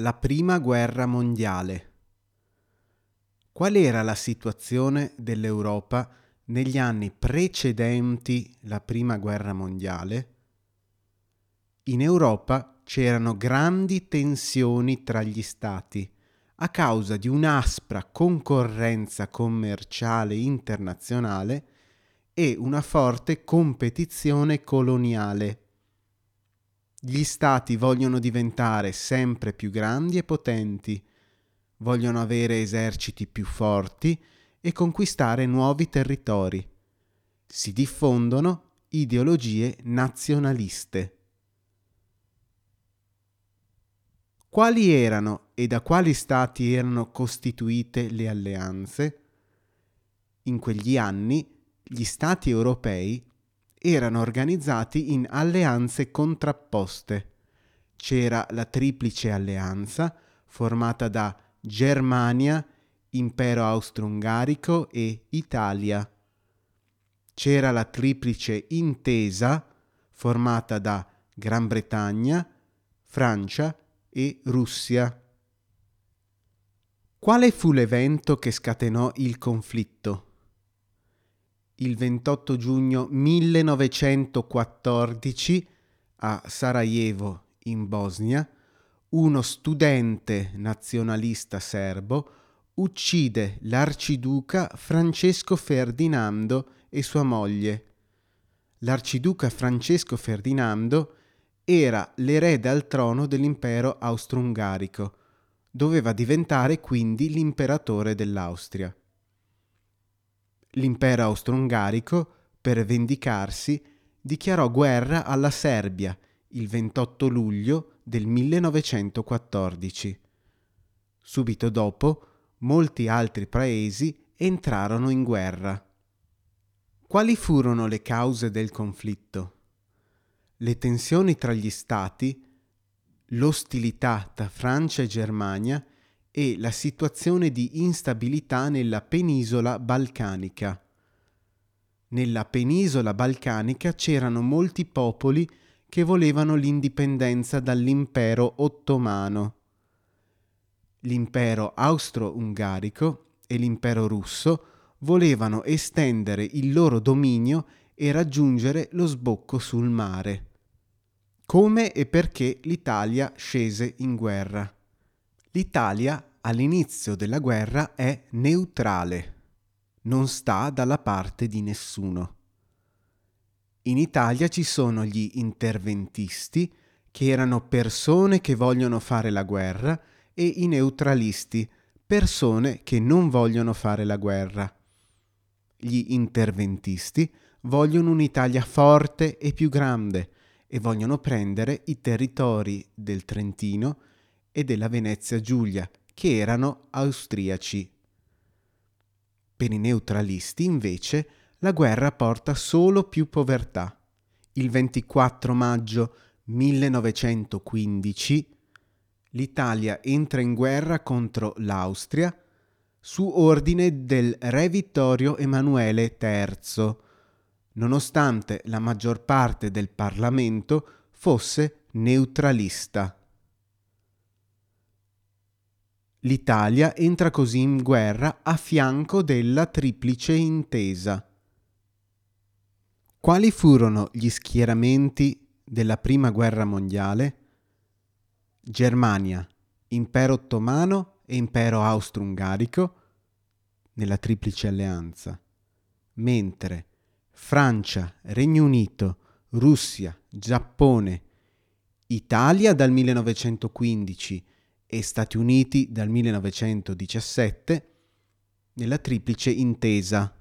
La prima guerra mondiale. Qual era la situazione dell'Europa negli anni precedenti la prima guerra mondiale? In Europa c'erano grandi tensioni tra gli stati a causa di un'aspra concorrenza commerciale internazionale e una forte competizione coloniale gli stati vogliono diventare sempre più grandi e potenti, vogliono avere eserciti più forti e conquistare nuovi territori. Si diffondono ideologie nazionaliste. Quali erano e da quali stati erano costituite le alleanze? In quegli anni gli stati europei erano organizzati in alleanze contrapposte. C'era la Triplice Alleanza, formata da Germania, Impero Austro-Ungarico e Italia. C'era la Triplice Intesa, formata da Gran Bretagna, Francia e Russia. Quale fu l'evento che scatenò il conflitto? Il 28 giugno 1914 a Sarajevo, in Bosnia, uno studente nazionalista serbo uccide l'arciduca Francesco Ferdinando e sua moglie. L'arciduca Francesco Ferdinando era l'erede al trono dell'impero austro-ungarico, doveva diventare quindi l'imperatore dell'Austria l'impero austro-ungarico, per vendicarsi, dichiarò guerra alla Serbia il 28 luglio del 1914. Subito dopo, molti altri paesi entrarono in guerra. Quali furono le cause del conflitto? Le tensioni tra gli stati, l'ostilità tra Francia e Germania e la situazione di instabilità nella penisola balcanica. Nella penisola balcanica c'erano molti popoli che volevano l'indipendenza dall'impero ottomano. L'impero austro-ungarico e l'impero russo volevano estendere il loro dominio e raggiungere lo sbocco sul mare. Come e perché l'Italia scese in guerra? L'Italia all'inizio della guerra è neutrale, non sta dalla parte di nessuno. In Italia ci sono gli interventisti, che erano persone che vogliono fare la guerra, e i neutralisti, persone che non vogliono fare la guerra. Gli interventisti vogliono un'Italia forte e più grande e vogliono prendere i territori del Trentino e della Venezia Giulia, che erano austriaci. Per i neutralisti, invece, la guerra porta solo più povertà. Il 24 maggio 1915 l'Italia entra in guerra contro l'Austria su ordine del re Vittorio Emanuele III, nonostante la maggior parte del Parlamento fosse neutralista. L'Italia entra così in guerra a fianco della Triplice Intesa. Quali furono gli schieramenti della Prima Guerra Mondiale? Germania, Impero Ottomano e Impero Austro-Ungarico nella Triplice Alleanza, mentre Francia, Regno Unito, Russia, Giappone, Italia dal 1915 e Stati Uniti dal 1917 nella triplice intesa.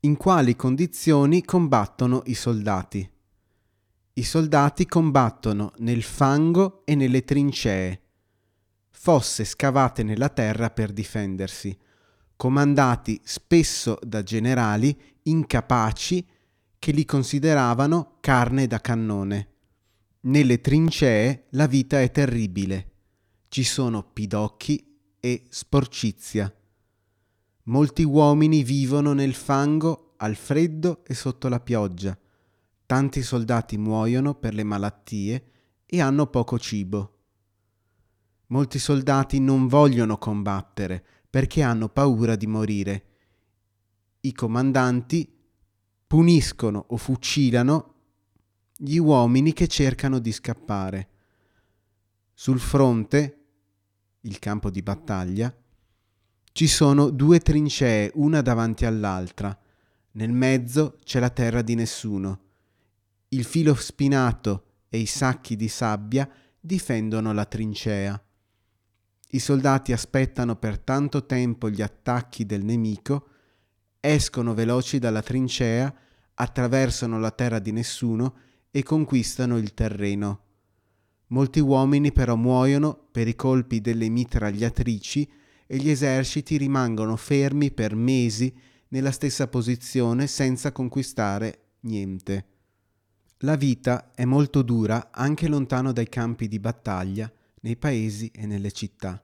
In quali condizioni combattono i soldati? I soldati combattono nel fango e nelle trincee, fosse scavate nella terra per difendersi, comandati spesso da generali incapaci che li consideravano carne da cannone. Nelle trincee la vita è terribile ci sono pidocchi e sporcizia. Molti uomini vivono nel fango, al freddo e sotto la pioggia. Tanti soldati muoiono per le malattie e hanno poco cibo. Molti soldati non vogliono combattere perché hanno paura di morire. I comandanti puniscono o fucilano gli uomini che cercano di scappare. Sul fronte, il campo di battaglia, ci sono due trincee, una davanti all'altra. Nel mezzo c'è la terra di nessuno. Il filo spinato e i sacchi di sabbia difendono la trincea. I soldati aspettano per tanto tempo gli attacchi del nemico, escono veloci dalla trincea, attraversano la terra di nessuno e conquistano il terreno. Molti uomini però muoiono per i colpi delle mitragliatrici e gli eserciti rimangono fermi per mesi nella stessa posizione senza conquistare niente. La vita è molto dura anche lontano dai campi di battaglia nei paesi e nelle città.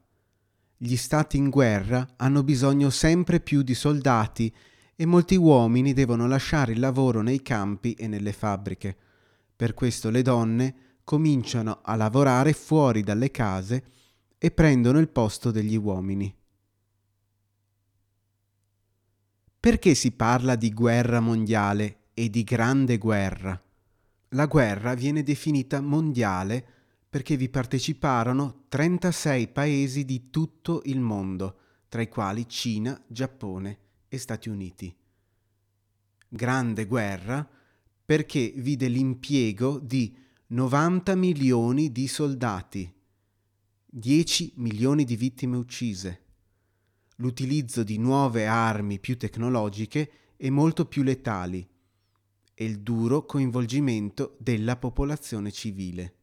Gli stati in guerra hanno bisogno sempre più di soldati e molti uomini devono lasciare il lavoro nei campi e nelle fabbriche. Per questo le donne cominciano a lavorare fuori dalle case e prendono il posto degli uomini. Perché si parla di guerra mondiale e di grande guerra? La guerra viene definita mondiale perché vi parteciparono 36 paesi di tutto il mondo, tra i quali Cina, Giappone e Stati Uniti. Grande guerra perché vide l'impiego di 90 milioni di soldati, 10 milioni di vittime uccise, l'utilizzo di nuove armi più tecnologiche e molto più letali. E il duro coinvolgimento della popolazione civile.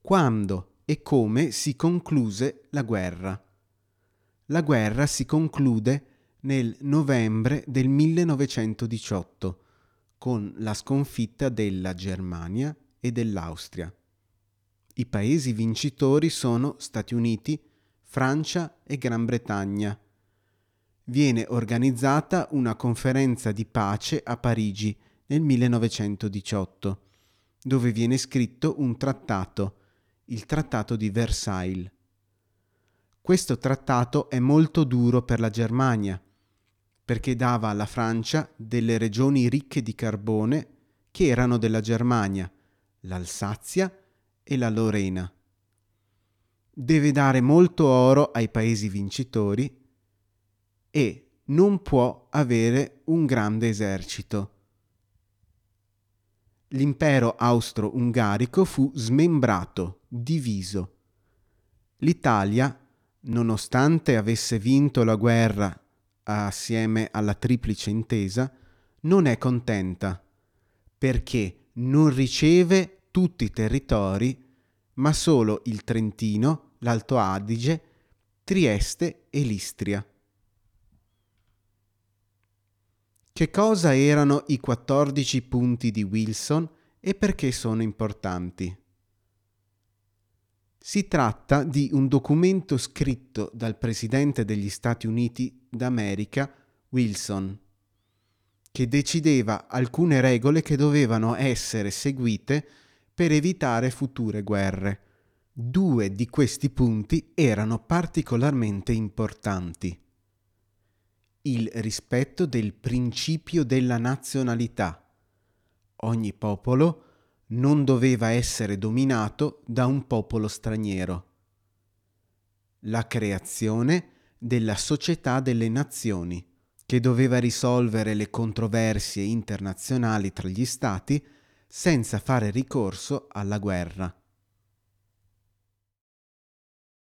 Quando e come si concluse la guerra. La guerra si conclude nel novembre del 1918 con la sconfitta della Germania e dell'Austria. I paesi vincitori sono Stati Uniti, Francia e Gran Bretagna. Viene organizzata una conferenza di pace a Parigi nel 1918, dove viene scritto un trattato il Trattato di Versailles. Questo trattato è molto duro per la Germania, perché dava alla Francia delle regioni ricche di carbone che erano della Germania, l'Alsazia e la Lorena. Deve dare molto oro ai paesi vincitori e non può avere un grande esercito l'impero austro-ungarico fu smembrato, diviso. L'Italia, nonostante avesse vinto la guerra assieme alla Triplice Intesa, non è contenta perché non riceve tutti i territori, ma solo il Trentino, l'Alto Adige, Trieste e l'Istria. Che cosa erano i 14 punti di Wilson e perché sono importanti? Si tratta di un documento scritto dal Presidente degli Stati Uniti d'America, Wilson, che decideva alcune regole che dovevano essere seguite per evitare future guerre. Due di questi punti erano particolarmente importanti il rispetto del principio della nazionalità. Ogni popolo non doveva essere dominato da un popolo straniero. La creazione della società delle nazioni, che doveva risolvere le controversie internazionali tra gli stati senza fare ricorso alla guerra.